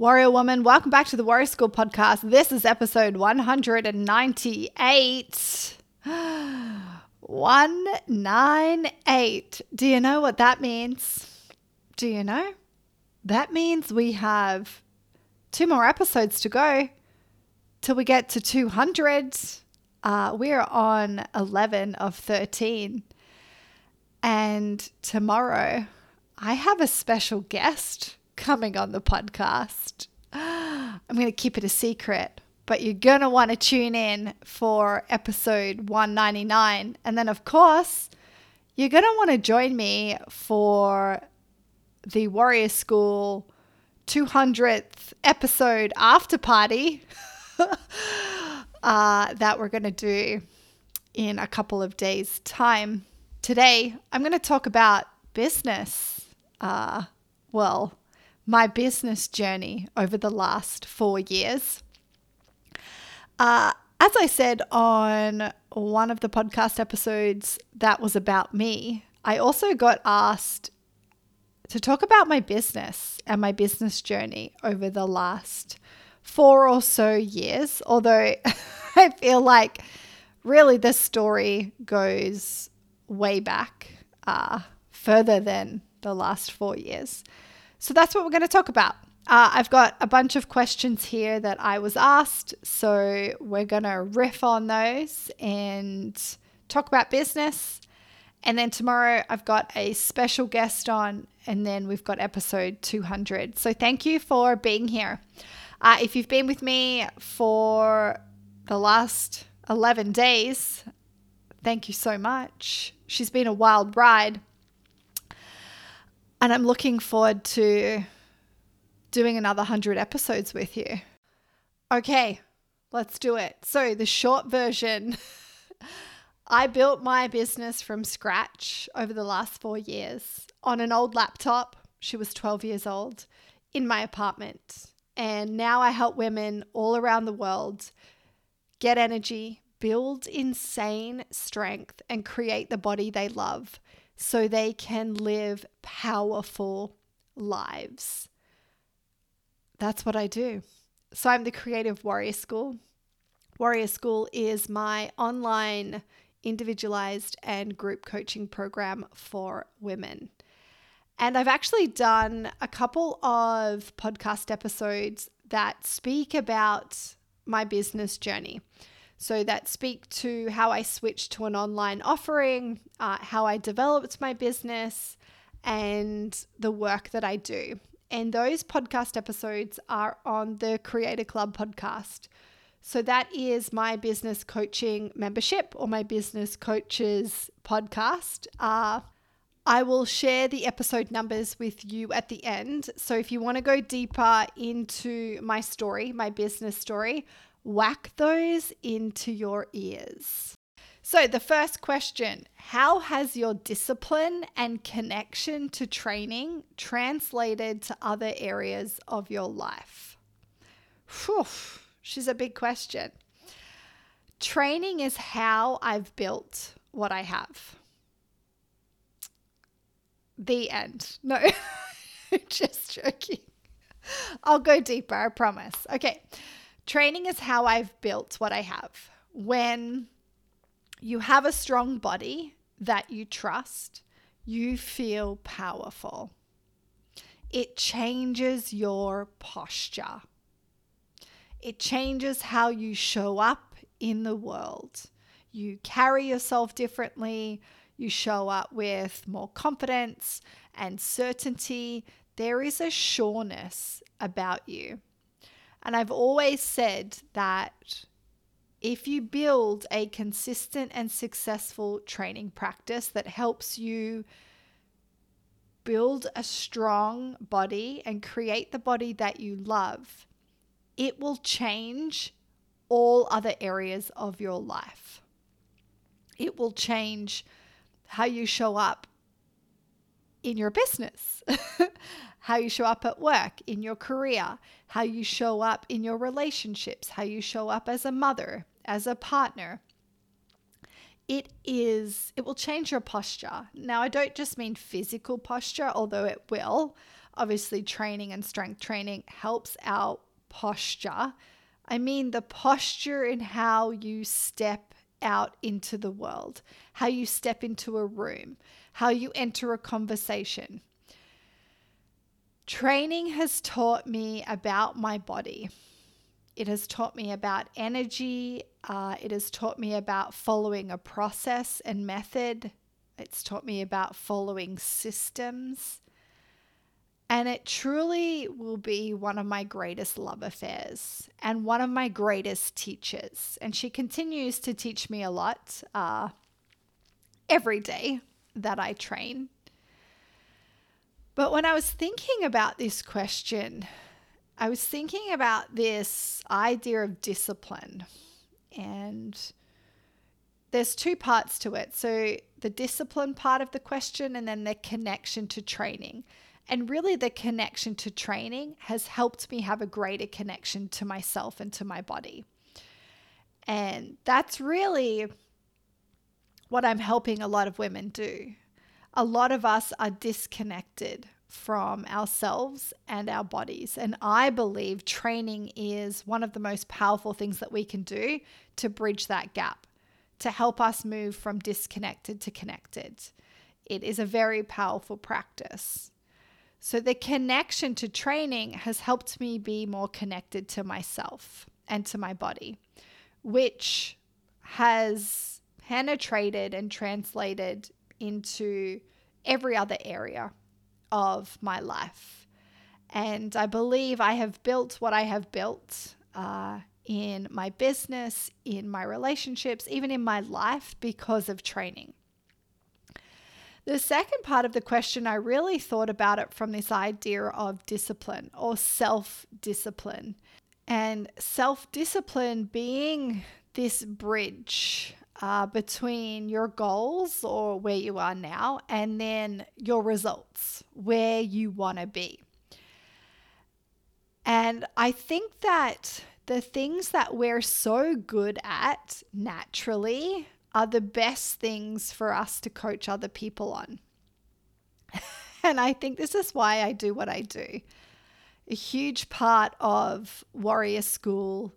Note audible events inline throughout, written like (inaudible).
Warrior Woman, welcome back to the Warrior School podcast. This is episode 198. (gasps) 198. Do you know what that means? Do you know? That means we have two more episodes to go till we get to 200. Uh, we're on 11 of 13. And tomorrow, I have a special guest coming on the podcast. I'm going to keep it a secret, but you're going to want to tune in for episode 199. And then, of course, you're going to want to join me for the Warrior School 200th episode after party (laughs) uh, that we're going to do in a couple of days' time. Today, I'm going to talk about business. Uh, well, my business journey over the last four years. Uh, as I said on one of the podcast episodes that was about me, I also got asked to talk about my business and my business journey over the last four or so years. Although (laughs) I feel like really this story goes way back, uh, further than the last four years. So that's what we're going to talk about. Uh, I've got a bunch of questions here that I was asked. So we're going to riff on those and talk about business. And then tomorrow I've got a special guest on, and then we've got episode 200. So thank you for being here. Uh, if you've been with me for the last 11 days, thank you so much. She's been a wild ride. And I'm looking forward to doing another 100 episodes with you. Okay, let's do it. So, the short version (laughs) I built my business from scratch over the last four years on an old laptop. She was 12 years old in my apartment. And now I help women all around the world get energy, build insane strength, and create the body they love so they can live powerful lives. That's what I do. So I'm the Creative Warrior School. Warrior School is my online, individualized, and group coaching program for women. And I've actually done a couple of podcast episodes that speak about my business journey. So that speak to how I switched to an online offering, uh, how I developed my business, and the work that I do. And those podcast episodes are on the Creator Club podcast. So that is my business coaching membership or my business coaches podcast. Uh, I will share the episode numbers with you at the end. So if you want to go deeper into my story, my business story, whack those into your ears. So, the first question How has your discipline and connection to training translated to other areas of your life? Whew, she's a big question. Training is how I've built what I have. The end. No, (laughs) just joking. I'll go deeper, I promise. Okay. Training is how I've built what I have. When you have a strong body that you trust, you feel powerful. It changes your posture. It changes how you show up in the world. You carry yourself differently. You show up with more confidence and certainty. There is a sureness about you. And I've always said that if you build a consistent and successful training practice that helps you build a strong body and create the body that you love, it will change all other areas of your life. It will change how you show up in your business, (laughs) how you show up at work, in your career, how you show up in your relationships, how you show up as a mother, as a partner. It is, it will change your posture. Now, I don't just mean physical posture, although it will. obviously, training and strength training helps our posture. I mean, the posture in how you step out into the world, how you step into a room, how you enter a conversation. Training has taught me about my body. It has taught me about energy. Uh, it has taught me about following a process and method. It's taught me about following systems. And it truly will be one of my greatest love affairs and one of my greatest teachers. And she continues to teach me a lot uh, every day that I train. But when I was thinking about this question, I was thinking about this idea of discipline. And there's two parts to it. So, the discipline part of the question, and then the connection to training. And really, the connection to training has helped me have a greater connection to myself and to my body. And that's really what I'm helping a lot of women do. A lot of us are disconnected from ourselves and our bodies. And I believe training is one of the most powerful things that we can do to bridge that gap, to help us move from disconnected to connected. It is a very powerful practice. So, the connection to training has helped me be more connected to myself and to my body, which has penetrated and translated into every other area of my life. And I believe I have built what I have built uh, in my business, in my relationships, even in my life because of training. The second part of the question, I really thought about it from this idea of discipline or self discipline. And self discipline being this bridge uh, between your goals or where you are now and then your results, where you want to be. And I think that the things that we're so good at naturally are the best things for us to coach other people on. (laughs) and I think this is why I do what I do. A huge part of Warrior School,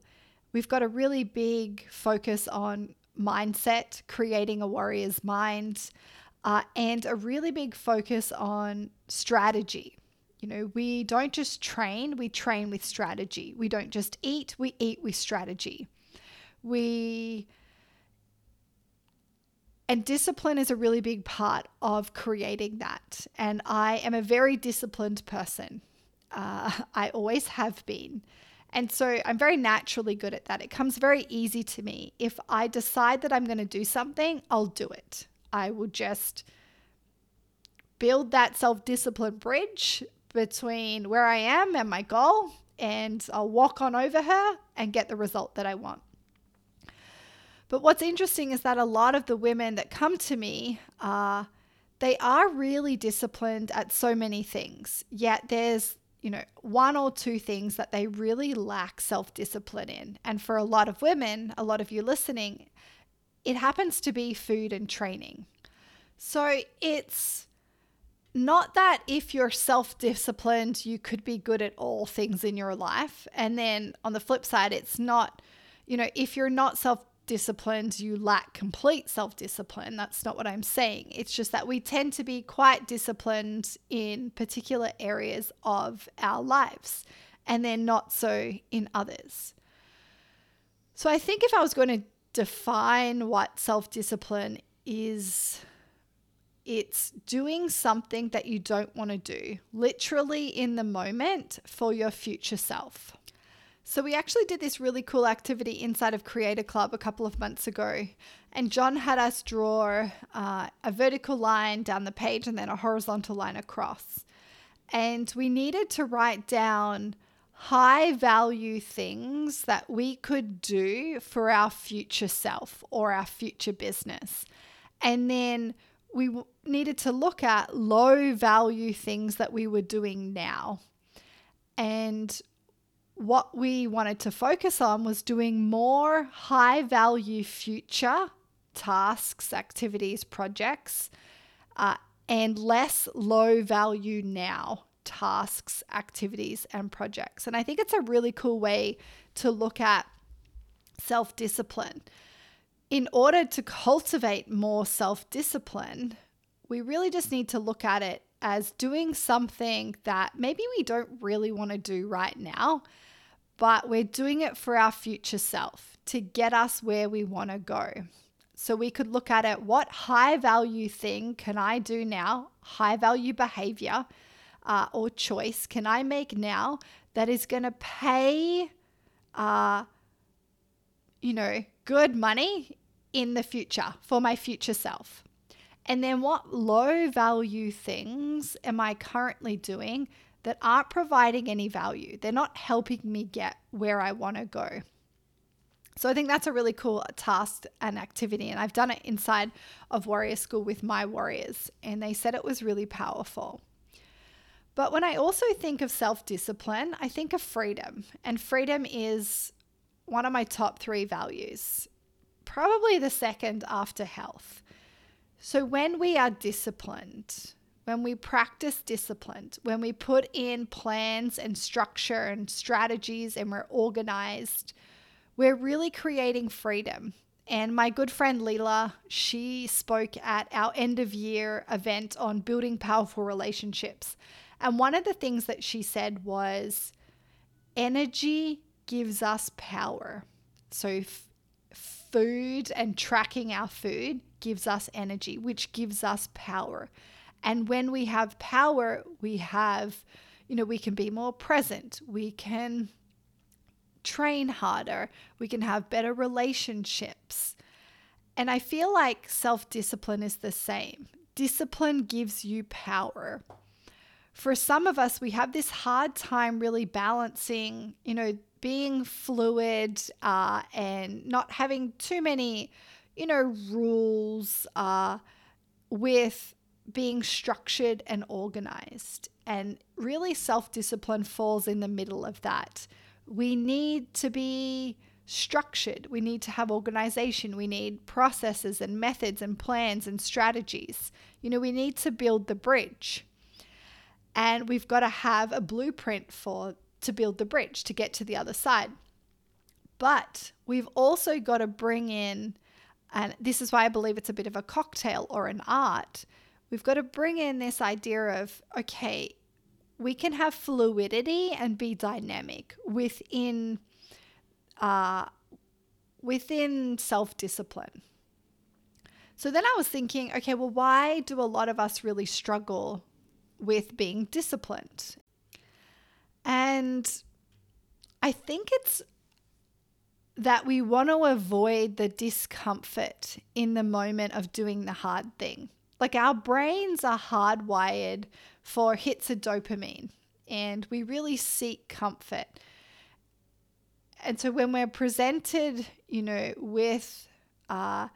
we've got a really big focus on mindset, creating a warrior's mind, uh, and a really big focus on strategy. You know, we don't just train, we train with strategy. We don't just eat, we eat with strategy. We and discipline is a really big part of creating that. And I am a very disciplined person. Uh, (laughs) I always have been. And so I'm very naturally good at that. It comes very easy to me. If I decide that I'm going to do something, I'll do it. I will just build that self discipline bridge between where I am and my goal, and I'll walk on over her and get the result that I want. But what's interesting is that a lot of the women that come to me are they are really disciplined at so many things. Yet there's, you know, one or two things that they really lack self-discipline in. And for a lot of women, a lot of you listening, it happens to be food and training. So it's not that if you're self disciplined, you could be good at all things in your life. And then on the flip side, it's not, you know, if you're not self disciplined, you lack complete self discipline. That's not what I'm saying. It's just that we tend to be quite disciplined in particular areas of our lives and then not so in others. So I think if I was going to define what self discipline is, it's doing something that you don't want to do, literally in the moment for your future self. So we actually did this really cool activity inside of Creator Club a couple of months ago. And John had us draw uh, a vertical line down the page and then a horizontal line across. And we needed to write down high value things that we could do for our future self or our future business. And then we needed to look at low value things that we were doing now. And what we wanted to focus on was doing more high value future tasks, activities, projects, uh, and less low value now tasks, activities, and projects. And I think it's a really cool way to look at self discipline. In order to cultivate more self discipline, we really just need to look at it as doing something that maybe we don't really want to do right now, but we're doing it for our future self to get us where we want to go. So we could look at it what high value thing can I do now, high value behavior uh, or choice can I make now that is going to pay, uh, you know, good money in the future for my future self? And then what low value things am I currently doing that aren't providing any value? They're not helping me get where I want to go. So I think that's a really cool task and activity. And I've done it inside of Warrior School with my warriors, and they said it was really powerful. But when I also think of self discipline, I think of freedom. And freedom is one of my top three values, probably the second after health. So when we are disciplined, when we practice discipline, when we put in plans and structure and strategies and we're organized, we're really creating freedom. And my good friend Leela, she spoke at our end of year event on building powerful relationships. And one of the things that she said was energy gives us power. So, f- food and tracking our food gives us energy, which gives us power. And when we have power, we have, you know, we can be more present. We can train harder. We can have better relationships. And I feel like self discipline is the same. Discipline gives you power for some of us, we have this hard time really balancing, you know, being fluid uh, and not having too many, you know, rules uh, with being structured and organized. And really, self discipline falls in the middle of that. We need to be structured. We need to have organization. We need processes and methods and plans and strategies. You know, we need to build the bridge and we've got to have a blueprint for to build the bridge to get to the other side. But we've also got to bring in and this is why I believe it's a bit of a cocktail or an art. We've got to bring in this idea of okay, we can have fluidity and be dynamic within uh, within self discipline. So then I was thinking, okay, well, why do a lot of us really struggle with being disciplined. And I think it's that we want to avoid the discomfort in the moment of doing the hard thing. Like our brains are hardwired for hits of dopamine and we really seek comfort. And so when we're presented, you know, with uh,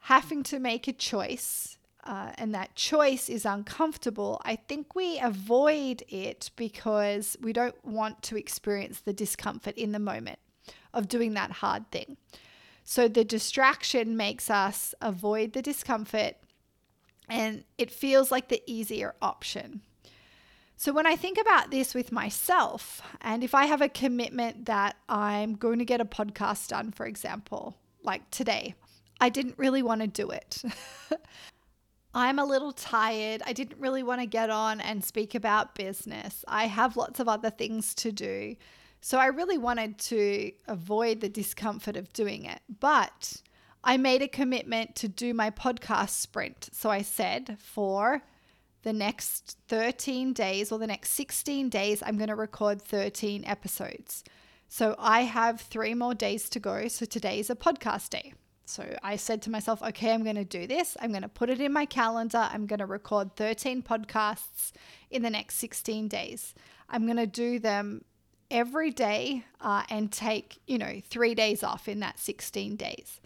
having to make a choice uh, and that choice is uncomfortable, I think we avoid it because we don't want to experience the discomfort in the moment of doing that hard thing. So the distraction makes us avoid the discomfort and it feels like the easier option. So when I think about this with myself, and if I have a commitment that I'm going to get a podcast done, for example, like today, I didn't really want to do it. (laughs) I'm a little tired. I didn't really want to get on and speak about business. I have lots of other things to do. So I really wanted to avoid the discomfort of doing it. But I made a commitment to do my podcast sprint. So I said for the next 13 days or the next 16 days, I'm going to record 13 episodes. So I have three more days to go. So today is a podcast day. So I said to myself, okay, I'm going to do this. I'm going to put it in my calendar. I'm going to record 13 podcasts in the next 16 days. I'm going to do them every day uh, and take, you know, three days off in that 16 days.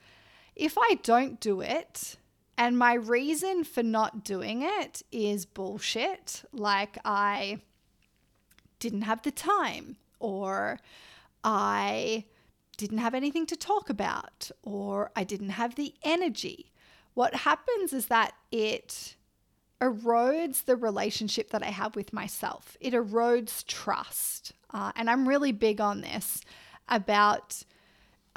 If I don't do it, and my reason for not doing it is bullshit, like I didn't have the time or I didn't have anything to talk about or I didn't have the energy. What happens is that it erodes the relationship that I have with myself. It erodes trust. Uh, and I'm really big on this about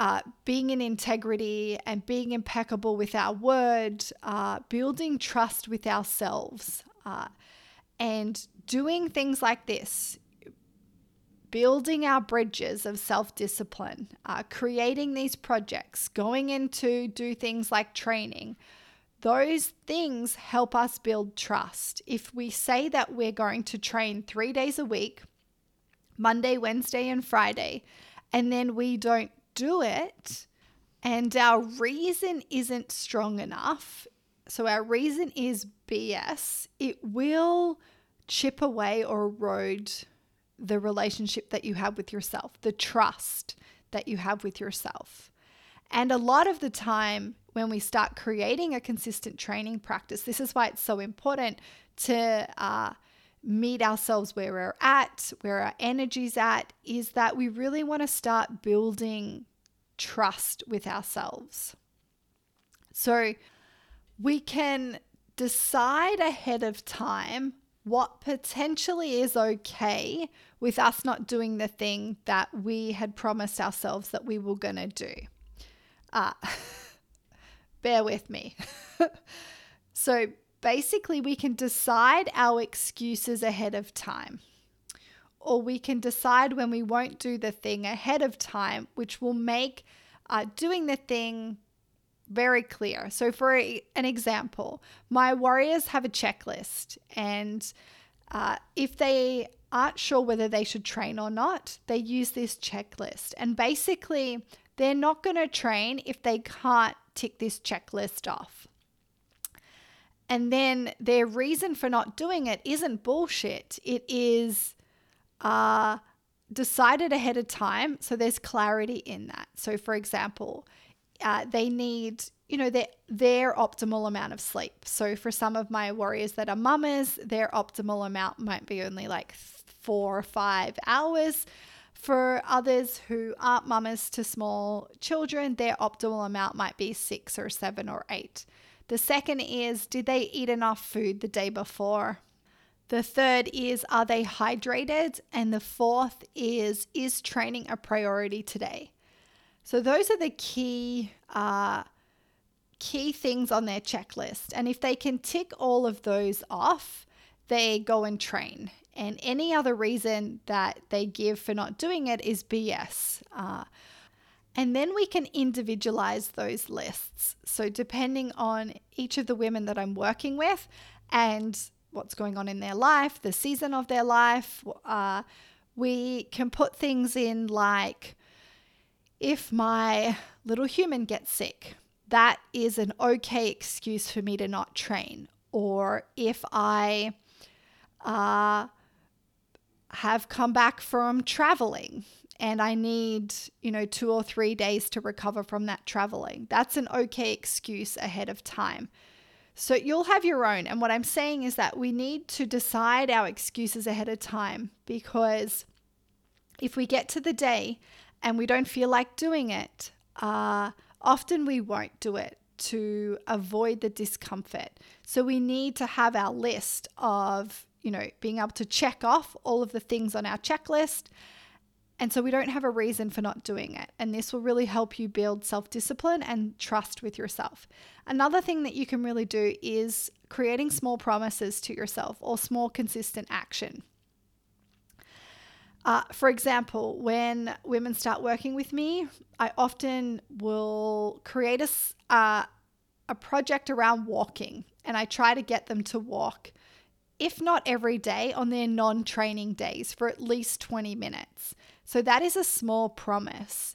uh, being in integrity and being impeccable with our word, uh, building trust with ourselves, uh, and doing things like this. Building our bridges of self discipline, uh, creating these projects, going into do things like training, those things help us build trust. If we say that we're going to train three days a week, Monday, Wednesday, and Friday, and then we don't do it, and our reason isn't strong enough, so our reason is BS, it will chip away or erode the relationship that you have with yourself, the trust that you have with yourself. And a lot of the time, when we start creating a consistent training practice, this is why it's so important to uh, meet ourselves where we're at, where our energy's at, is that we really want to start building trust with ourselves. So we can decide ahead of time what potentially is okay with us not doing the thing that we had promised ourselves that we were going to do. Uh, (laughs) bear with me. (laughs) so basically, we can decide our excuses ahead of time. Or we can decide when we won't do the thing ahead of time, which will make uh, doing the thing very clear. So, for a, an example, my warriors have a checklist, and uh, if they aren't sure whether they should train or not, they use this checklist. And basically, they're not going to train if they can't tick this checklist off. And then their reason for not doing it isn't bullshit. It is uh, decided ahead of time. So there's clarity in that. So, for example, uh, they need, you know, their, their optimal amount of sleep. So, for some of my warriors that are mamas, their optimal amount might be only like four or five hours. For others who aren't mamas to small children, their optimal amount might be six or seven or eight. The second is did they eat enough food the day before? The third is are they hydrated? And the fourth is is training a priority today? So those are the key uh, key things on their checklist. And if they can tick all of those off, they go and train and any other reason that they give for not doing it is BS. Uh, and then we can individualize those lists. So, depending on each of the women that I'm working with and what's going on in their life, the season of their life, uh, we can put things in like if my little human gets sick, that is an okay excuse for me to not train. Or if I uh, have come back from traveling and I need, you know, two or three days to recover from that traveling. That's an okay excuse ahead of time. So you'll have your own. And what I'm saying is that we need to decide our excuses ahead of time because if we get to the day and we don't feel like doing it, uh, often we won't do it to avoid the discomfort. So we need to have our list of you know, being able to check off all of the things on our checklist. And so we don't have a reason for not doing it. And this will really help you build self discipline and trust with yourself. Another thing that you can really do is creating small promises to yourself or small consistent action. Uh, for example, when women start working with me, I often will create a, uh, a project around walking and I try to get them to walk if not every day, on their non training days for at least 20 minutes. So that is a small promise.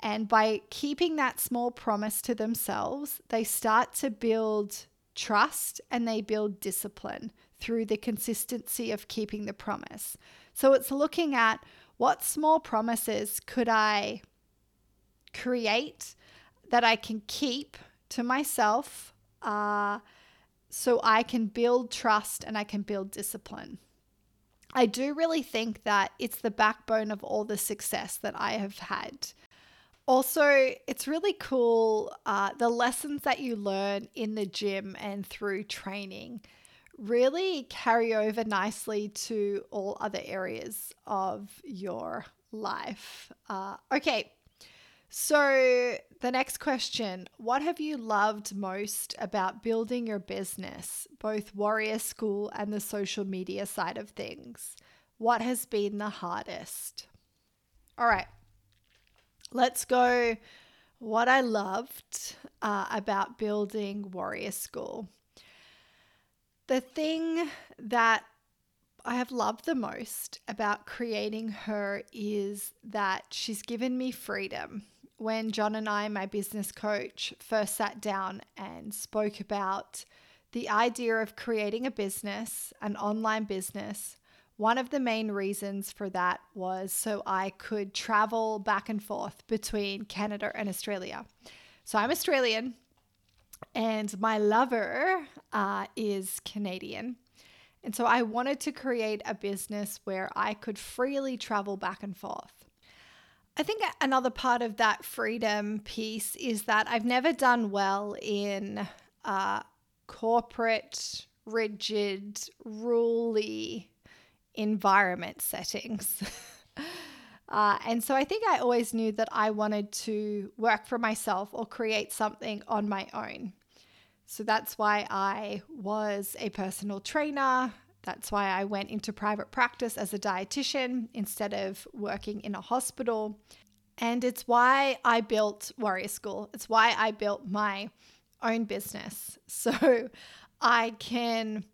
And by keeping that small promise to themselves, they start to build trust and they build discipline through the consistency of keeping the promise. So it's looking at what small promises could I create that I can keep to myself. Uh, so I can build trust and I can build discipline. I do really think that it's the backbone of all the success that I have had. Also, it's really cool uh, the lessons that you learn in the gym and through training really carry over nicely to all other areas of your life. Uh, okay, so the next question What have you loved most about building your business, both Warrior School and the social media side of things? What has been the hardest? All right, let's go. What I loved uh, about building Warrior School. The thing that I have loved the most about creating her is that she's given me freedom. When John and I, my business coach, first sat down and spoke about the idea of creating a business, an online business, one of the main reasons for that was so I could travel back and forth between Canada and Australia. So I'm Australian, and my lover uh, is Canadian. And so I wanted to create a business where I could freely travel back and forth. I think another part of that freedom piece is that I've never done well in uh, corporate, rigid, ruly environment settings. (laughs) uh, and so I think I always knew that I wanted to work for myself or create something on my own. So that's why I was a personal trainer. That's why I went into private practice as a dietitian instead of working in a hospital. And it's why I built Warrior School. It's why I built my own business. (laughs) So I can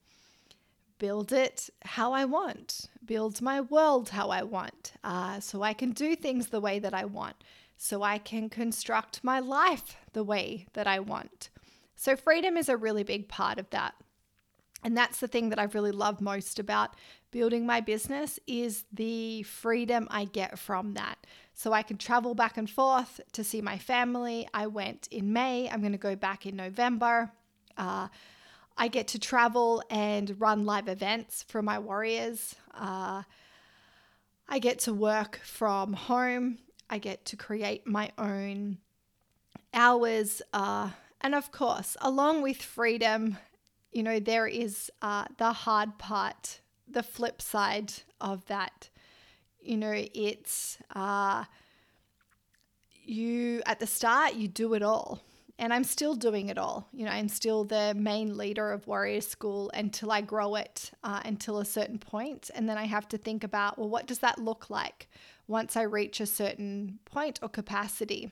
build it how I want, build my world how I want, uh, so I can do things the way that I want, so I can construct my life the way that I want. So, freedom is a really big part of that. And that's the thing that I've really loved most about building my business is the freedom I get from that. So I can travel back and forth to see my family. I went in May. I'm going to go back in November. Uh, I get to travel and run live events for my warriors. Uh, I get to work from home. I get to create my own hours. Uh, and of course, along with freedom, you know, there is uh, the hard part, the flip side of that. You know, it's uh, you at the start, you do it all. And I'm still doing it all. You know, I'm still the main leader of Warrior School until I grow it uh, until a certain point. And then I have to think about, well, what does that look like once I reach a certain point or capacity?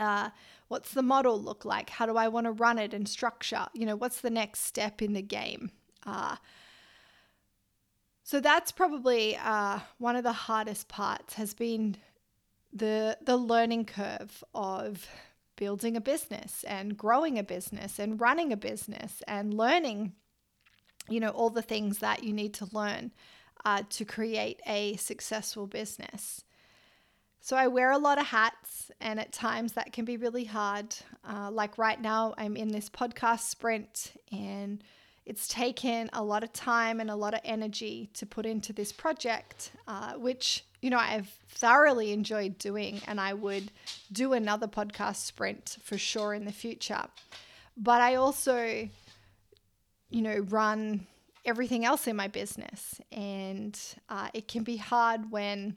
Uh, what's the model look like? How do I want to run it and structure? You know, what's the next step in the game? Uh, so that's probably uh, one of the hardest parts has been the the learning curve of building a business and growing a business and running a business and learning, you know, all the things that you need to learn uh, to create a successful business. So I wear a lot of hats, and at times that can be really hard. Uh, like right now, I'm in this podcast sprint, and it's taken a lot of time and a lot of energy to put into this project, uh, which you know I've thoroughly enjoyed doing, and I would do another podcast sprint for sure in the future. But I also, you know, run everything else in my business, and uh, it can be hard when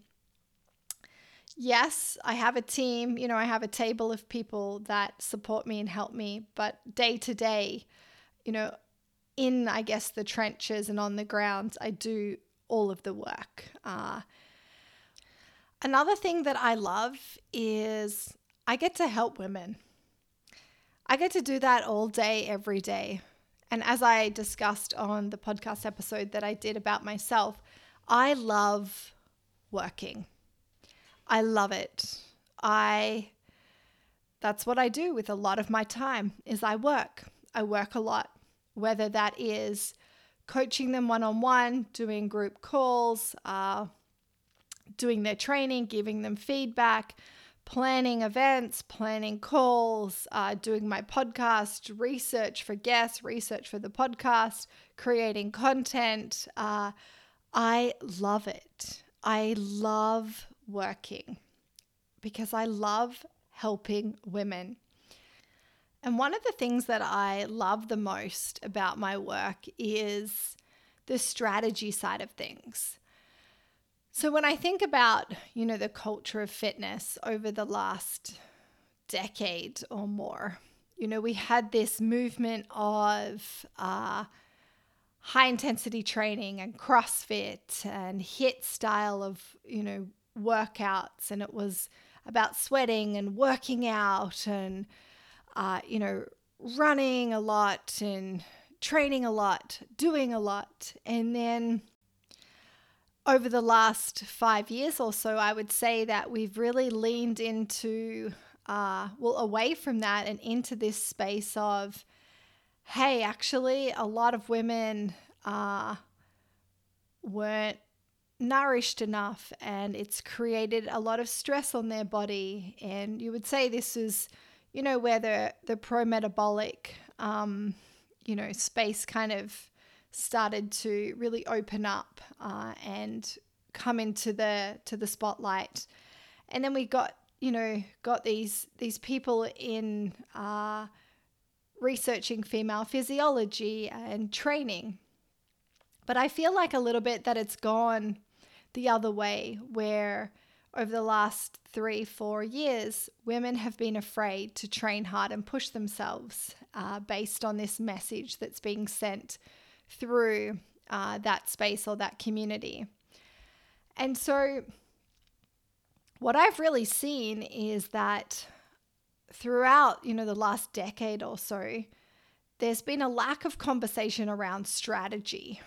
yes, I have a team, you know, I have a table of people that support me and help me, but day to day, you know, in, I guess, the trenches and on the ground, I do all of the work. Uh, another thing that I love is I get to help women. I get to do that all day, every day. And as I discussed on the podcast episode that I did about myself, I love working. I love it. I that's what I do with a lot of my time is I work. I work a lot, whether that is coaching them one-on-one, doing group calls, uh, doing their training, giving them feedback, planning events, planning calls, uh, doing my podcast, research for guests, research for the podcast, creating content. Uh, I love it. I love working because I love helping women. And one of the things that I love the most about my work is the strategy side of things. So when I think about, you know, the culture of fitness over the last decade or more, you know, we had this movement of uh, high intensity training and CrossFit and HIT style of, you know, workouts. And it was about sweating and working out and, uh, you know, running a lot and training a lot, doing a lot. And then over the last five years or so, I would say that we've really leaned into, uh, well, away from that and into this space of, hey, actually, a lot of women uh, weren't nourished enough and it's created a lot of stress on their body. And you would say this is, you know, where the, the pro metabolic, um, you know, space kind of started to really open up uh, and come into the to the spotlight. And then we got, you know, got these these people in uh, researching female physiology and training. But I feel like a little bit that it's gone the other way, where over the last three, four years, women have been afraid to train hard and push themselves uh, based on this message that's being sent through uh, that space or that community. And so, what I've really seen is that throughout, you know, the last decade or so, there's been a lack of conversation around strategy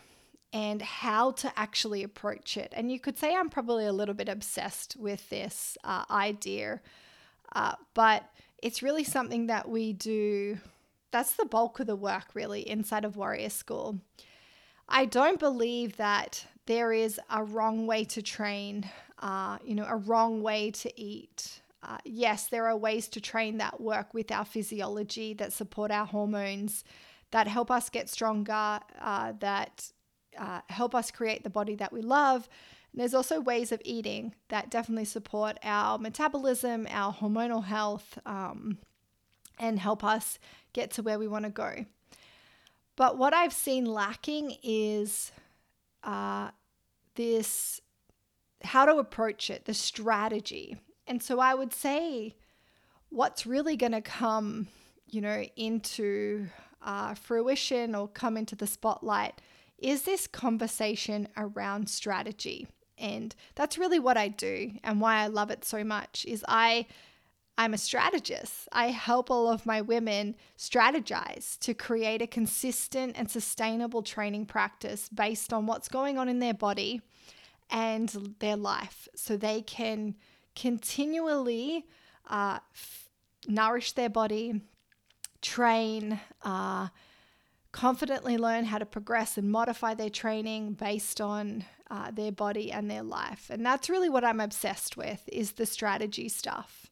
and how to actually approach it. And you could say I'm probably a little bit obsessed with this uh, idea, uh, but it's really something that we do. That's the bulk of the work, really, inside of Warrior School. I don't believe that there is a wrong way to train, uh, you know, a wrong way to eat. Uh, yes, there are ways to train that work with our physiology, that support our hormones, that help us get stronger, uh, that uh, help us create the body that we love. And there's also ways of eating that definitely support our metabolism, our hormonal health, um, and help us get to where we want to go. But what I've seen lacking is uh, this how to approach it, the strategy. And so I would say what's really going to come, you know, into uh, fruition or come into the spotlight is this conversation around strategy. And that's really what I do and why I love it so much is I I'm a strategist. I help all of my women strategize to create a consistent and sustainable training practice based on what's going on in their body and their life so they can continually uh, f- nourish their body, train, uh, confidently learn how to progress and modify their training based on uh, their body and their life. And that's really what I'm obsessed with is the strategy stuff.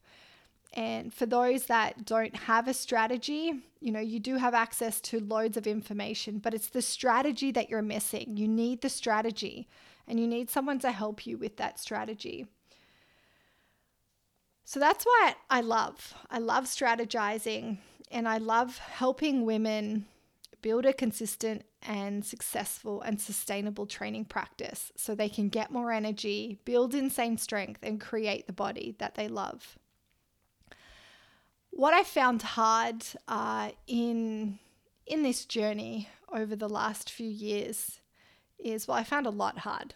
And for those that don't have a strategy, you know, you do have access to loads of information, but it's the strategy that you're missing. You need the strategy and you need someone to help you with that strategy. So that's why I love. I love strategizing and I love helping women build a consistent and successful and sustainable training practice so they can get more energy, build insane strength, and create the body that they love. What I found hard uh, in in this journey over the last few years is well, I found a lot hard.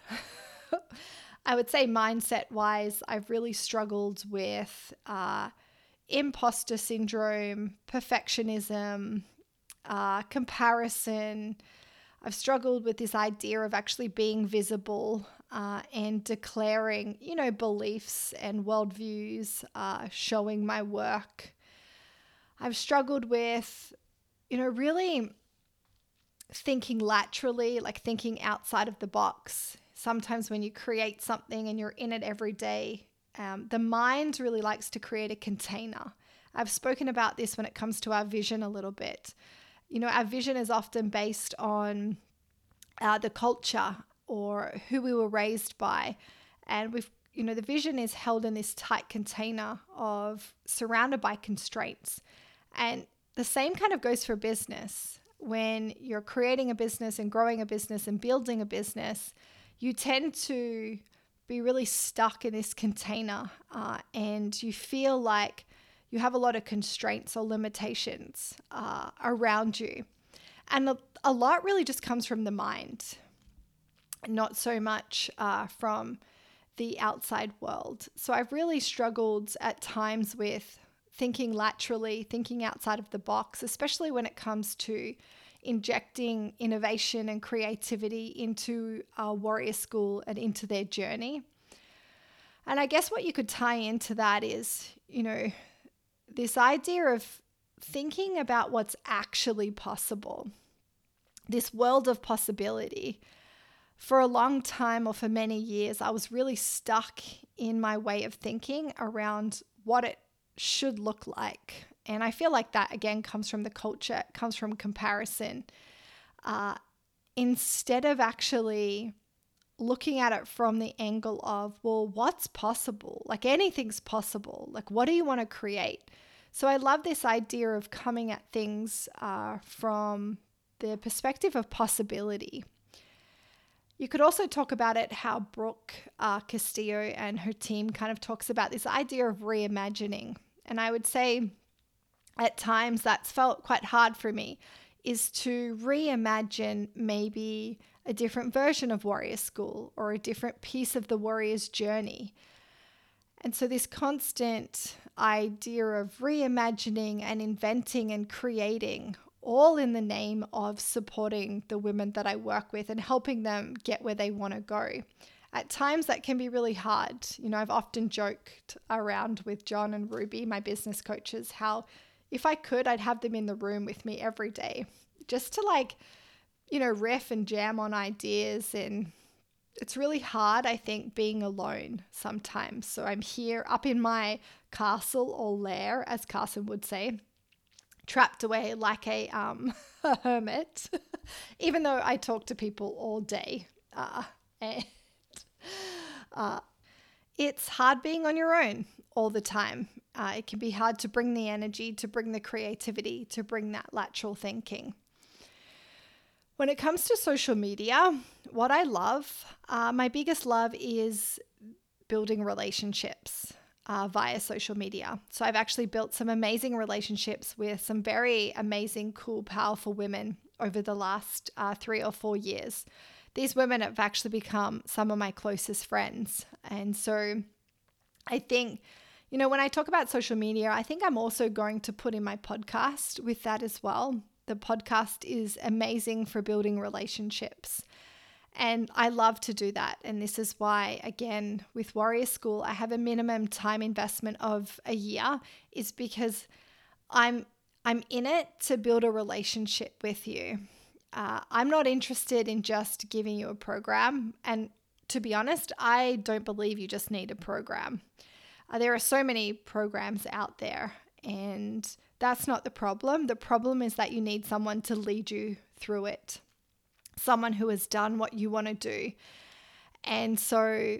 (laughs) I would say mindset wise, I've really struggled with uh, imposter syndrome, perfectionism, uh, comparison. I've struggled with this idea of actually being visible uh, and declaring, you know, beliefs and worldviews, uh, showing my work. I've struggled with, you know, really thinking laterally, like thinking outside of the box. Sometimes when you create something and you're in it every day, um, the mind really likes to create a container. I've spoken about this when it comes to our vision a little bit you know, our vision is often based on uh, the culture or who we were raised by. And we've, you know, the vision is held in this tight container of surrounded by constraints. And the same kind of goes for business. When you're creating a business and growing a business and building a business, you tend to be really stuck in this container uh, and you feel like you have a lot of constraints or limitations uh, around you. And a, a, lot really just comes from the mind, not so much uh, from the outside world. So I've really struggled at times with thinking laterally, thinking outside of the box, especially when it comes to injecting innovation and creativity into warrior school and into their journey. And I guess what you could tie into that is, you know, this idea of thinking about what's actually possible, this world of possibility. For a long time, or for many years, I was really stuck in my way of thinking around what it should look like. And I feel like that again comes from the culture, comes from comparison. Uh, instead of actually looking at it from the angle of, well, what's possible? Like anything's possible. Like, what do you want to create? So I love this idea of coming at things uh, from the perspective of possibility. You could also talk about it how Brooke uh, Castillo and her team kind of talks about this idea of reimagining. And I would say at times that's felt quite hard for me is to reimagine maybe a different version of Warrior School or a different piece of the warrior's journey. And so, this constant idea of reimagining and inventing and creating, all in the name of supporting the women that I work with and helping them get where they want to go at times that can be really hard. You know, I've often joked around with John and Ruby, my business coaches, how if I could, I'd have them in the room with me every day just to like, you know, riff and jam on ideas. And it's really hard, I think, being alone sometimes. So I'm here up in my castle or lair, as Carson would say, trapped away like a, um, a (laughs) hermit, (laughs) even though I talk to people all day. Uh, (laughs) and uh, it's hard being on your own all the time. Uh, it can be hard to bring the energy, to bring the creativity, to bring that lateral thinking. When it comes to social media, what I love, uh, my biggest love is building relationships uh, via social media. So I've actually built some amazing relationships with some very amazing, cool, powerful women over the last uh, three or four years these women have actually become some of my closest friends. And so I think, you know, when I talk about social media, I think I'm also going to put in my podcast with that as well. The podcast is amazing for building relationships. And I love to do that. And this is why, again, with Warrior School, I have a minimum time investment of a year, is because I'm I'm in it to build a relationship with you. Uh, I'm not interested in just giving you a program. And to be honest, I don't believe you just need a program. Uh, there are so many programs out there, and that's not the problem. The problem is that you need someone to lead you through it, someone who has done what you want to do. And so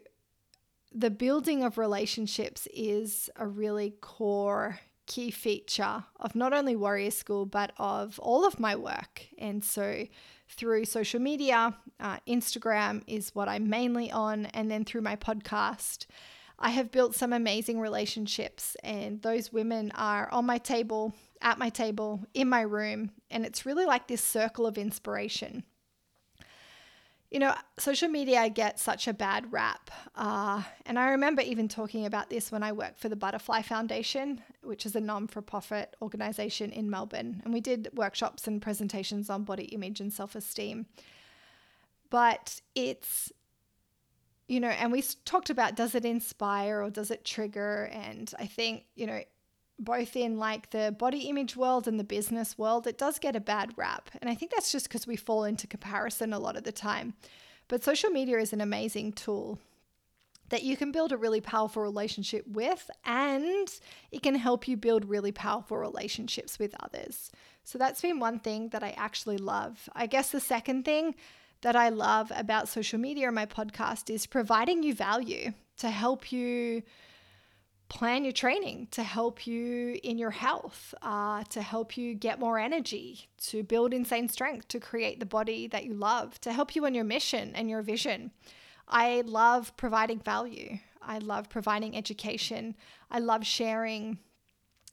the building of relationships is a really core key feature of not only Warrior School, but of all of my work. And so through social media, uh, Instagram is what I'm mainly on, and then through my podcast. I have built some amazing relationships, and those women are on my table, at my table, in my room, and it's really like this circle of inspiration you know, social media gets such a bad rap. Uh, and I remember even talking about this when I worked for the Butterfly Foundation, which is a non for profit organization in Melbourne. And we did workshops and presentations on body image and self esteem. But it's, you know, and we talked about does it inspire or does it trigger? And I think, you know, both in like the body image world and the business world, it does get a bad rap. And I think that's just because we fall into comparison a lot of the time. But social media is an amazing tool that you can build a really powerful relationship with, and it can help you build really powerful relationships with others. So that's been one thing that I actually love. I guess the second thing that I love about social media and my podcast is providing you value to help you plan your training to help you in your health, uh, to help you get more energy, to build insane strength, to create the body that you love, to help you on your mission and your vision. I love providing value. I love providing education. I love sharing,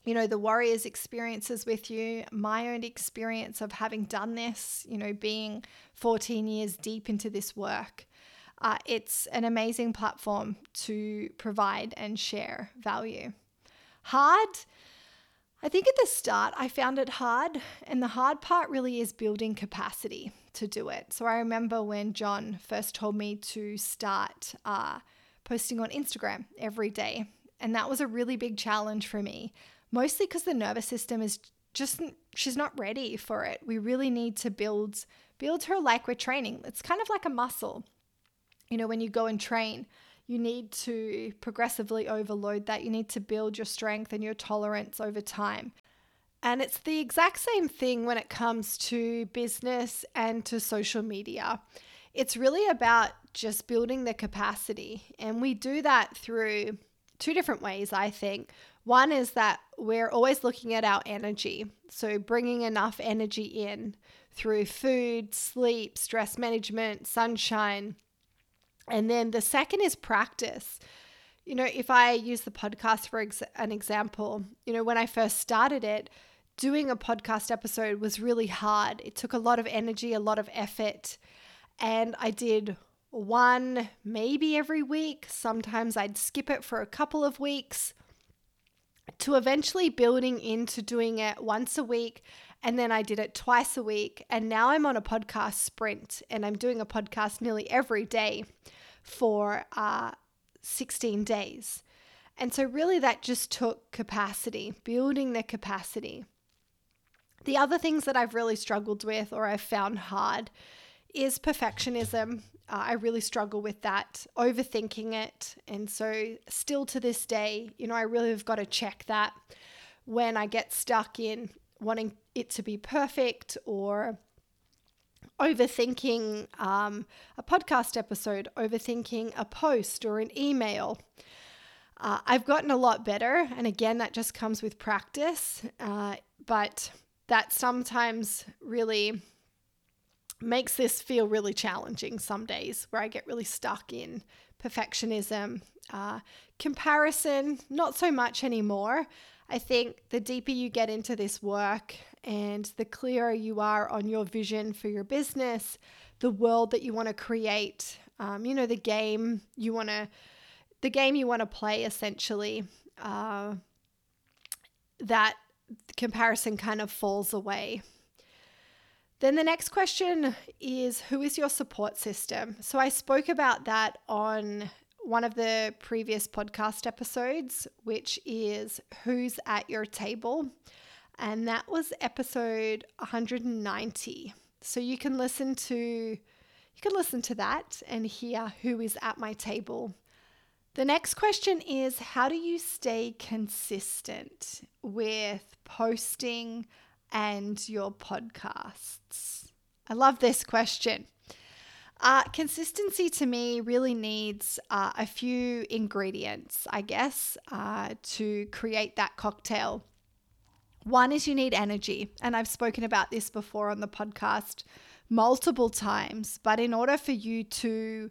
you know, the warriors' experiences with you, my own experience of having done this, you know, being 14 years deep into this work. Uh, it's an amazing platform to provide and share value. Hard, I think at the start I found it hard, and the hard part really is building capacity to do it. So I remember when John first told me to start uh, posting on Instagram every day, and that was a really big challenge for me, mostly because the nervous system is just she's not ready for it. We really need to build build her like we're training. It's kind of like a muscle you know, when you go and train, you need to progressively overload that. You need to build your strength and your tolerance over time. And it's the exact same thing when it comes to business and to social media. It's really about just building the capacity. And we do that through two different ways, I think. One is that we're always looking at our energy. So, bringing enough energy in through food, sleep, stress management, sunshine, and then the second is practice. You know, if I use the podcast for ex- an example, you know, when I first started it, doing a podcast episode was really hard. It took a lot of energy, a lot of effort. And I did one maybe every week. Sometimes I'd skip it for a couple of weeks to eventually building into doing it once a week. And then I did it twice a week. And now I'm on a podcast sprint and I'm doing a podcast nearly every day for uh, 16 days. And so, really, that just took capacity, building the capacity. The other things that I've really struggled with or I've found hard is perfectionism. Uh, I really struggle with that, overthinking it. And so, still to this day, you know, I really have got to check that when I get stuck in wanting it to be perfect or overthinking um, a podcast episode, overthinking a post or an email. Uh, I've gotten a lot better. And again, that just comes with practice. Uh, but that sometimes really makes this feel really challenging some days where I get really stuck in perfectionism. Uh, comparison, not so much anymore. I think the deeper you get into this work and the clearer you are on your vision for your business, the world that you want to create, um, you know, the game you want to, the game you want to play essentially, uh, that comparison kind of falls away. Then the next question is Who is your support system? So I spoke about that on one of the previous podcast episodes, which is Who's at Your Table and that was episode 190. So you can listen to you can listen to that and hear who is at my table. The next question is how do you stay consistent with posting and your podcasts? I love this question. Uh, consistency to me really needs uh, a few ingredients, I guess, uh, to create that cocktail. One is you need energy. And I've spoken about this before on the podcast multiple times. But in order for you to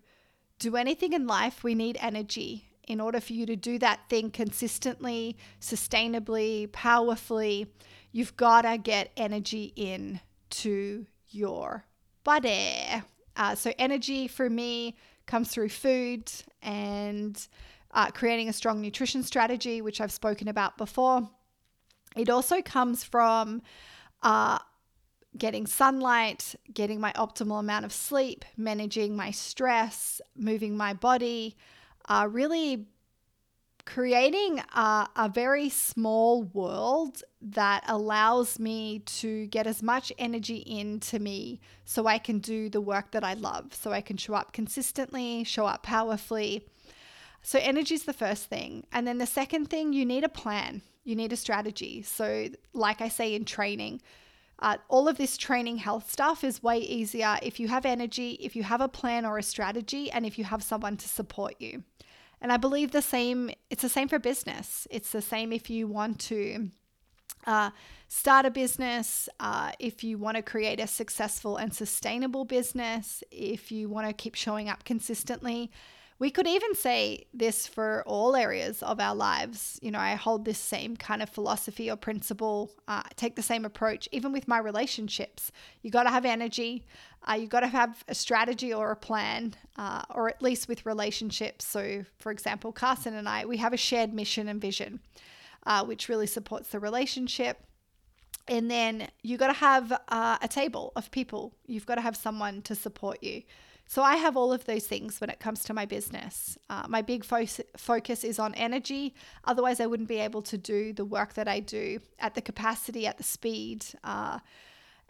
do anything in life, we need energy. In order for you to do that thing consistently, sustainably, powerfully, you've got to get energy in to your body. Uh, so, energy for me comes through food and uh, creating a strong nutrition strategy, which I've spoken about before. It also comes from uh, getting sunlight, getting my optimal amount of sleep, managing my stress, moving my body, uh, really creating a, a, very small world that allows me to get as much energy into me so I can do the work that I love, so I can show up consistently, show up powerfully. So, energy is the first thing. And then the second thing, you need a plan you need a strategy. So, like I say in training, uh, all of this training health stuff is way easier if you have energy, if you have a plan or a strategy, and if you have someone to support you. And I believe the same, it's the same for business. It's the same if you want to uh, start a business, uh, if you want to create a successful and sustainable business, if you want to keep showing up consistently. We could even say this for all areas of our lives. You know, I hold this same kind of philosophy or principle, uh, take the same approach, even with my relationships. You got to have energy, uh, you got to have a strategy or a plan, uh, or at least with relationships. So, for example, Carson and I, we have a shared mission and vision, uh, which really supports the relationship. And then you got to have uh, a table of people. You've got to have someone to support you. So I have all of those things when it comes to my business. Uh, my big fo- focus is on energy. Otherwise, I wouldn't be able to do the work that I do at the capacity, at the speed, uh,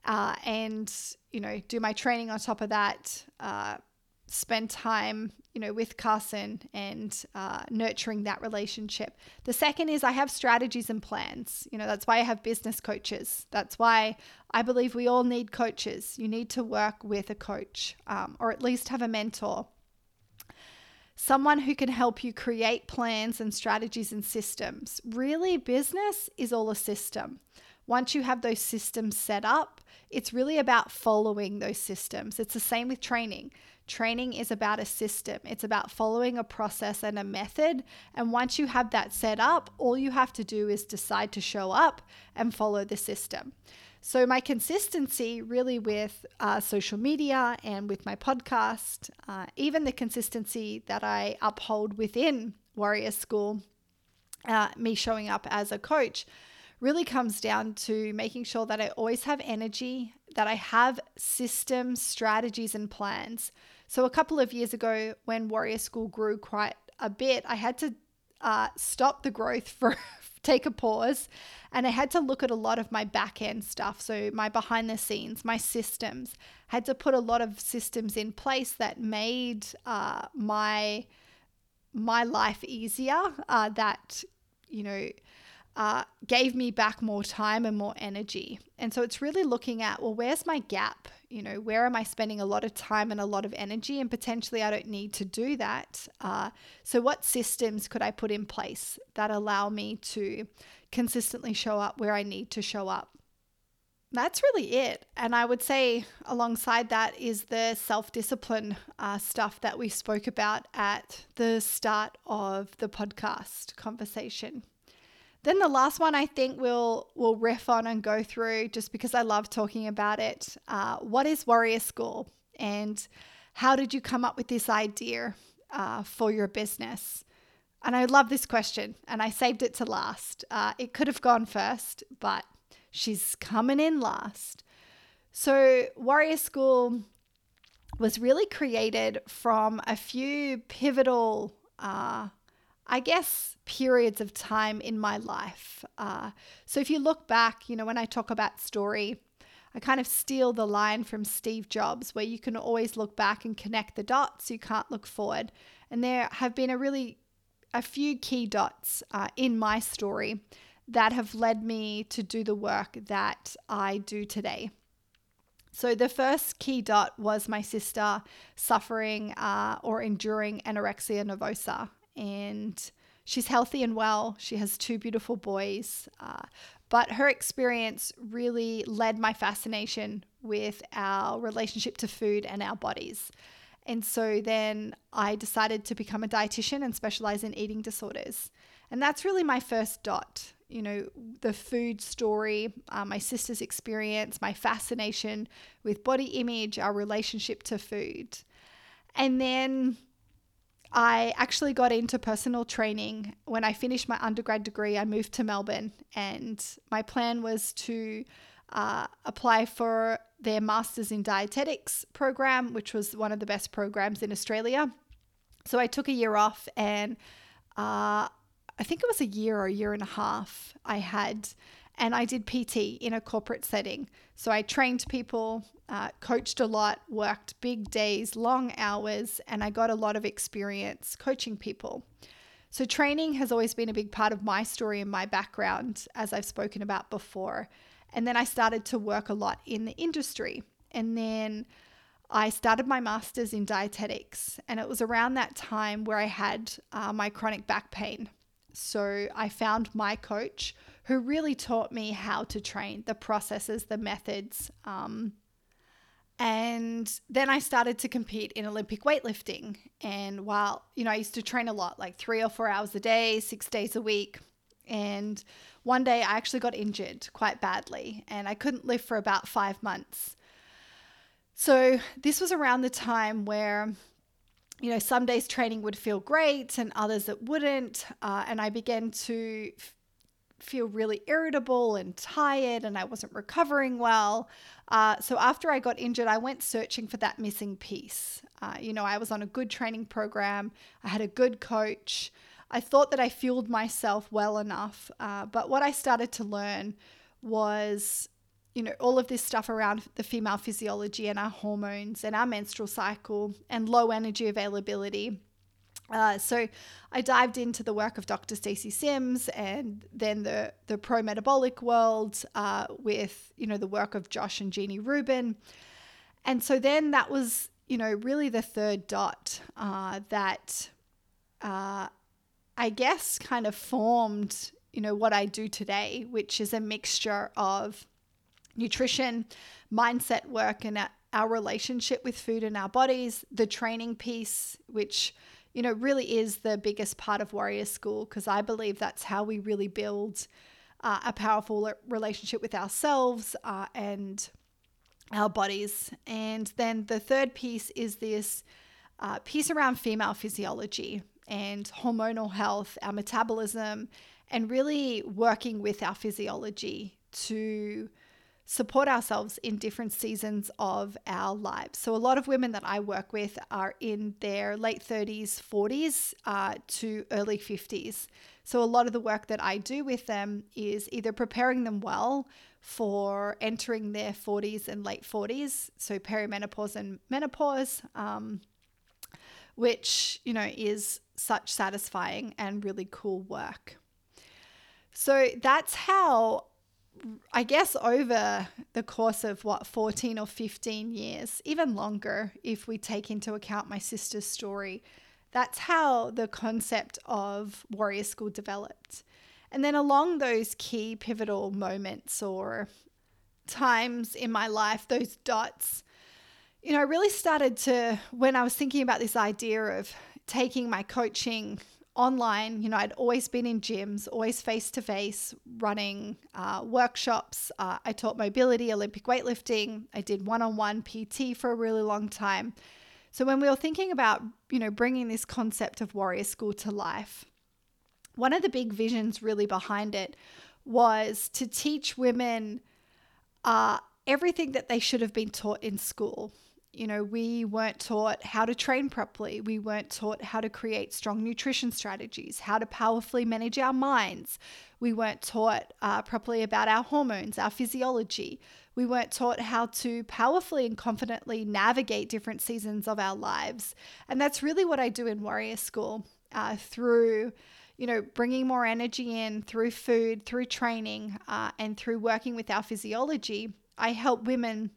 uh, and you know, do my training on top of that. Spend time, you know, with Carson and uh, nurturing that relationship. The second is I have strategies and plans. You know, that's why I have business coaches. That's why I believe we all need coaches. You need to work with a coach um, or at least have a mentor. Someone who can help you create plans and strategies and systems. Really, business is all a system. Once you have those systems set up, it's really about following those systems. It's the same with training. Training is about a system, it's about following a process and a method. And once you have that set up, all you have to do is decide to show up and follow the system. So, my consistency really with uh, social media and with my podcast, uh, even the consistency that I uphold within Warrior School, uh, me showing up as a coach, really comes down to making sure that I always have energy, that I have systems, strategies, and plans so, a couple of years ago, when Warrior School grew quite a bit, I had to uh, stop the growth for (laughs) take a pause and I had to look at a lot of my back end stuff. So, my behind the scenes, my systems, had to put a lot of systems in place that made uh, my my life easier. Uh, that you know uh, gave me back more time and more energy. And so it's really looking at, well, where's my gap? You know, where am I spending a lot of time and a lot of energy? And potentially I don't need to do that. Uh, so, what systems could I put in place that allow me to consistently show up where I need to show up? That's really it. And I would say, alongside that, is the self discipline uh, stuff that we spoke about at the start of the podcast conversation. Then the last one I think we'll we'll riff on and go through just because I love talking about it. Uh, what is Warrior School, and how did you come up with this idea uh, for your business? And I love this question, and I saved it to last. Uh, it could have gone first, but she's coming in last. So Warrior School was really created from a few pivotal uh, I guess, periods of time in my life. Uh, so if you look back, you know, when I talk about story, I kind of steal the line from Steve Jobs where you can always look back and connect the dots, you can't look forward. And there have been a really a few key dots uh, in my story that have led me to do the work that I do today. So, the first key dot was my sister suffering uh, or enduring anorexia nervosa and she's healthy and well. She has two beautiful boys. Uh, but her experience really led my fascination with our relationship to food and our bodies. And so then I decided to become a dietitian and specialize in eating disorders. And that's really my first dot. You know, the food story, uh, my sister's experience, my fascination with body image, our relationship to food. And then I actually got into personal training when I finished my undergrad degree. I moved to Melbourne, and my plan was to uh, apply for their Masters in Dietetics program, which was one of the best programs in Australia. So I took a year off, and uh, I think it was a year or a year and a half I had and I did PT in a corporate setting. So I trained people, uh, coached a lot, worked big days, long hours, and I got a lot of experience coaching people. So, training has always been a big part of my story and my background, as I've spoken about before. And then I started to work a lot in the industry. And then I started my master's in dietetics, and it was around that time where I had uh, my chronic back pain. So I found my coach who really taught me how to train, the processes, the methods. Um, and then I started to compete in Olympic weightlifting. And while, you know, I used to train a lot, like three or four hours a day, six days a week. And one day I actually got injured quite badly and I couldn't lift for about five months. So this was around the time where, you know, some days training would feel great and others it wouldn't. Uh, and I began to feel really irritable and tired and I wasn't recovering well. Uh, so after I got injured, I went searching for that missing piece. Uh, you know, I was on a good training program, I had a good coach. I thought that I fueled myself well enough. Uh, but what I started to learn was you know, all of this stuff around the female physiology and our hormones and our menstrual cycle and low energy availability. Uh, so I dived into the work of Dr. Stacy Sims and then the the pro metabolic world uh, with you know the work of Josh and Jeannie Rubin, and so then that was you know really the third dot uh, that uh, I guess kind of formed you know what I do today, which is a mixture of nutrition, mindset work, and our relationship with food and our bodies, the training piece, which you know really is the biggest part of Warrior School because I believe that's how we really build uh, a powerful relationship with ourselves uh, and our bodies. And then the third piece is this uh, piece around female physiology and hormonal health, our metabolism, and really working with our physiology to support ourselves in different seasons of our lives. So, a lot of women that I work with are in their late 30s, 40s uh, to early 50s. So, a lot of the work that I do with them is either preparing them well for entering their 40s and late 40s, so perimenopause and menopause, um, which, you know, is such satisfying and really cool work. So, that's how I guess over the course of what 14 or 15 years, even longer if we take into account my sister's story, that's how the concept of Warrior School developed. And then along those key pivotal moments or times in my life, those dots, you know, I really started to, when I was thinking about this idea of taking my coaching online, you know, I'd always been in gyms, always face to face, running uh, workshops. Uh, I taught mobility, Olympic weightlifting. I did one on one PT for a really long time. So when we were thinking about, you know, bringing this concept of warrior school to life, one of the big visions really behind it was to teach women uh, everything that they should have been taught in school you know, we weren't taught how to train properly. We weren't taught how to create strong nutrition strategies, how to powerfully manage our minds. We weren't taught uh, properly about our hormones, our physiology. We weren't taught how to powerfully and confidently navigate different seasons of our lives. And that's really what I do in Warrior School uh, through you know, bringing more energy in through food, through training, uh, and through working with our physiology, I help women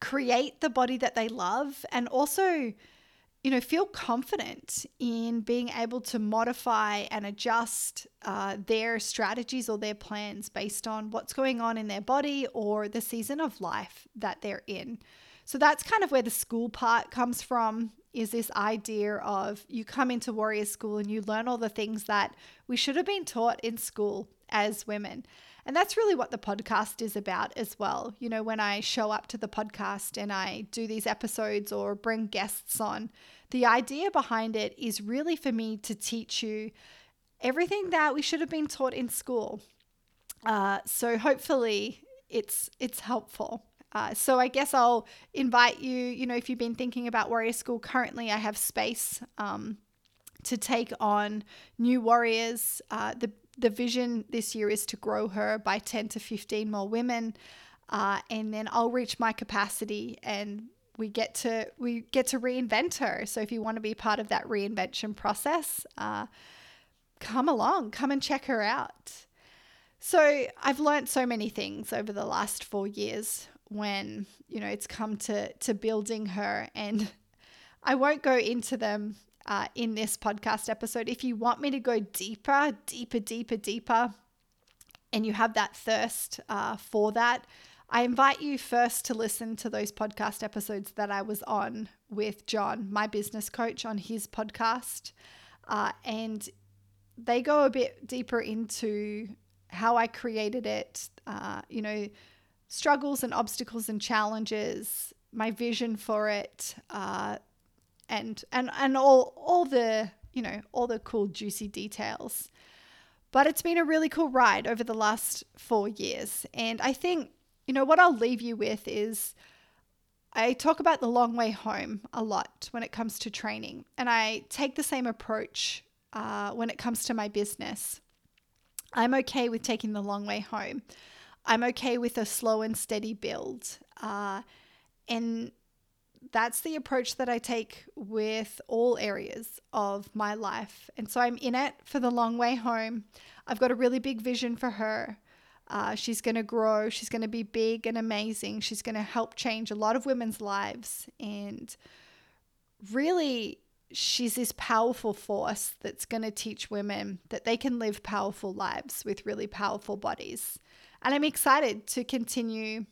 create the body that they love and also you know feel confident in being able to modify and adjust uh, their strategies or their plans based on what's going on in their body or the season of life that they're in. So that's kind of where the school part comes from is this idea of you come into warrior school and you learn all the things that we should have been taught in school as women and that's really what the podcast is about as well. You know, when I show up to the podcast and I do these episodes or bring guests on, the idea behind it is really for me to teach you everything that we should have been taught in school. Uh, so hopefully it's it's helpful. Uh, so I guess I'll invite you. You know, if you've been thinking about Warrior School, currently I have space um, to take on new warriors. Uh, the the vision this year is to grow her by 10 to 15 more women. Uh, and then I'll reach my capacity and we get to we get to reinvent her. So if you want to be part of that reinvention process, uh, come along, come and check her out. So I've learned so many things over the last four years. when you know it's come to to building her and (laughs) I won't go into them uh, in this podcast episode. If you want me to go deeper, deeper, deeper, deeper, and you have that thirst uh, for that, I invite you first to listen to those podcast episodes that I was on with John, my business coach, on his podcast. Uh, and they go a bit deeper into how I created it, uh, you know, struggles and obstacles and challenges, my vision for it, uh, and and and all all the you know all the cool juicy details. But it's been a really cool ride over the last four years, and I think you know what I'll leave you with is. I talk about the long way home a lot when it comes to training, and I take the same approach uh, when it comes to my business. I'm okay with taking the long way home. I'm okay with a slow and steady build. Uh, and that's the approach that I take with all areas of my life. And so I'm in it for the long way home. I've got a really big vision for her. Uh, she's going to grow. She's going to be big and amazing. She's going to help change a lot of women's lives. And really, she's this powerful force that's going to teach women that they can live powerful lives with really powerful bodies. And I'm excited to continue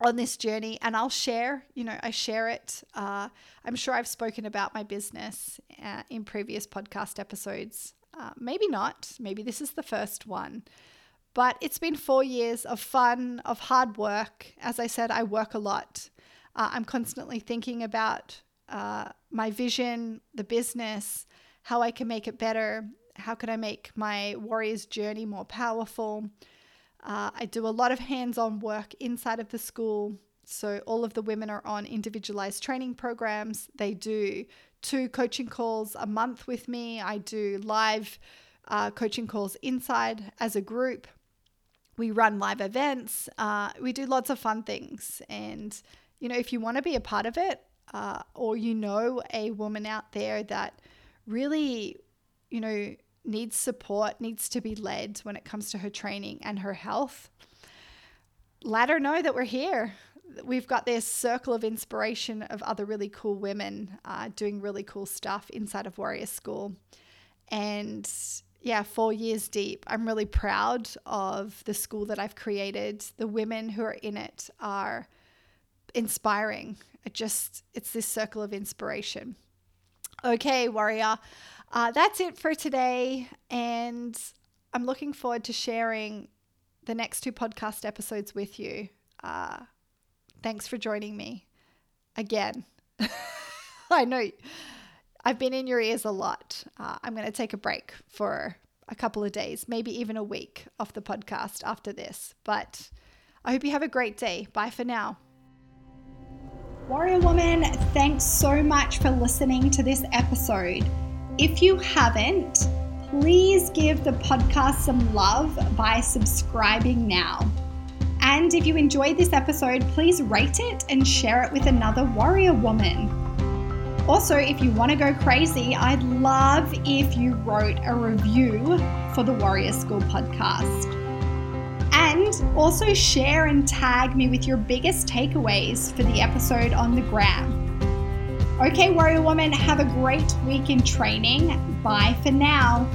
on this journey and I'll share, you know, I share it. Uh, I'm sure I've spoken about my business uh, in previous podcast episodes. Uh, maybe not. Maybe this is the first one. But it's been four years of fun, of hard work. As I said, I work a lot. Uh, I'm constantly thinking about uh, my vision, the business, how I can make it better, how can I make my warrior's journey more powerful, uh, I do a lot of hands on work inside of the school. So, all of the women are on individualized training programs. They do two coaching calls a month with me. I do live uh, coaching calls inside as a group. We run live events. Uh, we do lots of fun things. And, you know, if you want to be a part of it, uh, or you know a woman out there that really, you know, needs support, needs to be led when it comes to her training and her health, let her know that we're here. We've got this circle of inspiration of other really cool women uh, doing really cool stuff inside of Warrior School. And yeah, four years deep, I'm really proud of the school that I've created. The women who are in it are inspiring. It just, it's this circle of inspiration. Okay, warrior. Uh, that's it for today. And I'm looking forward to sharing the next two podcast episodes with you. Uh, thanks for joining me again. (laughs) I know I've been in your ears a lot. Uh, I'm going to take a break for a couple of days, maybe even a week off the podcast after this. But I hope you have a great day. Bye for now. Warrior Woman, thanks so much for listening to this episode. If you haven't, please give the podcast some love by subscribing now. And if you enjoyed this episode, please rate it and share it with another warrior woman. Also, if you want to go crazy, I'd love if you wrote a review for the Warrior School podcast. And also share and tag me with your biggest takeaways for the episode on the gram. Okay, Warrior Woman, have a great week in training. Bye for now.